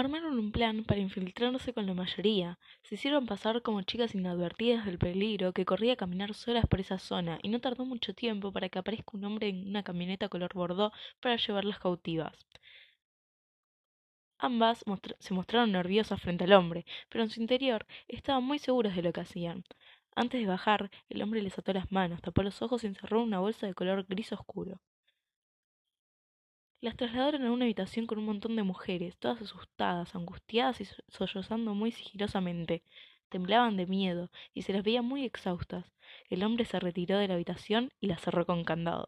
Armaron un plan para infiltrarse con la mayoría. Se hicieron pasar como chicas inadvertidas del peligro que corría caminar solas por esa zona, y no tardó mucho tiempo para que aparezca un hombre en una camioneta color bordó para llevarlas cautivas. Ambas se mostraron nerviosas frente al hombre, pero en su interior estaban muy seguras de lo que hacían. Antes de bajar, el hombre les ató las manos, tapó los ojos y encerró una bolsa de color gris oscuro. Las trasladaron a una habitación con un montón de mujeres, todas asustadas, angustiadas y sollozando muy sigilosamente. Temblaban de miedo y se las veía muy exhaustas. El hombre se retiró de la habitación y la cerró con candado.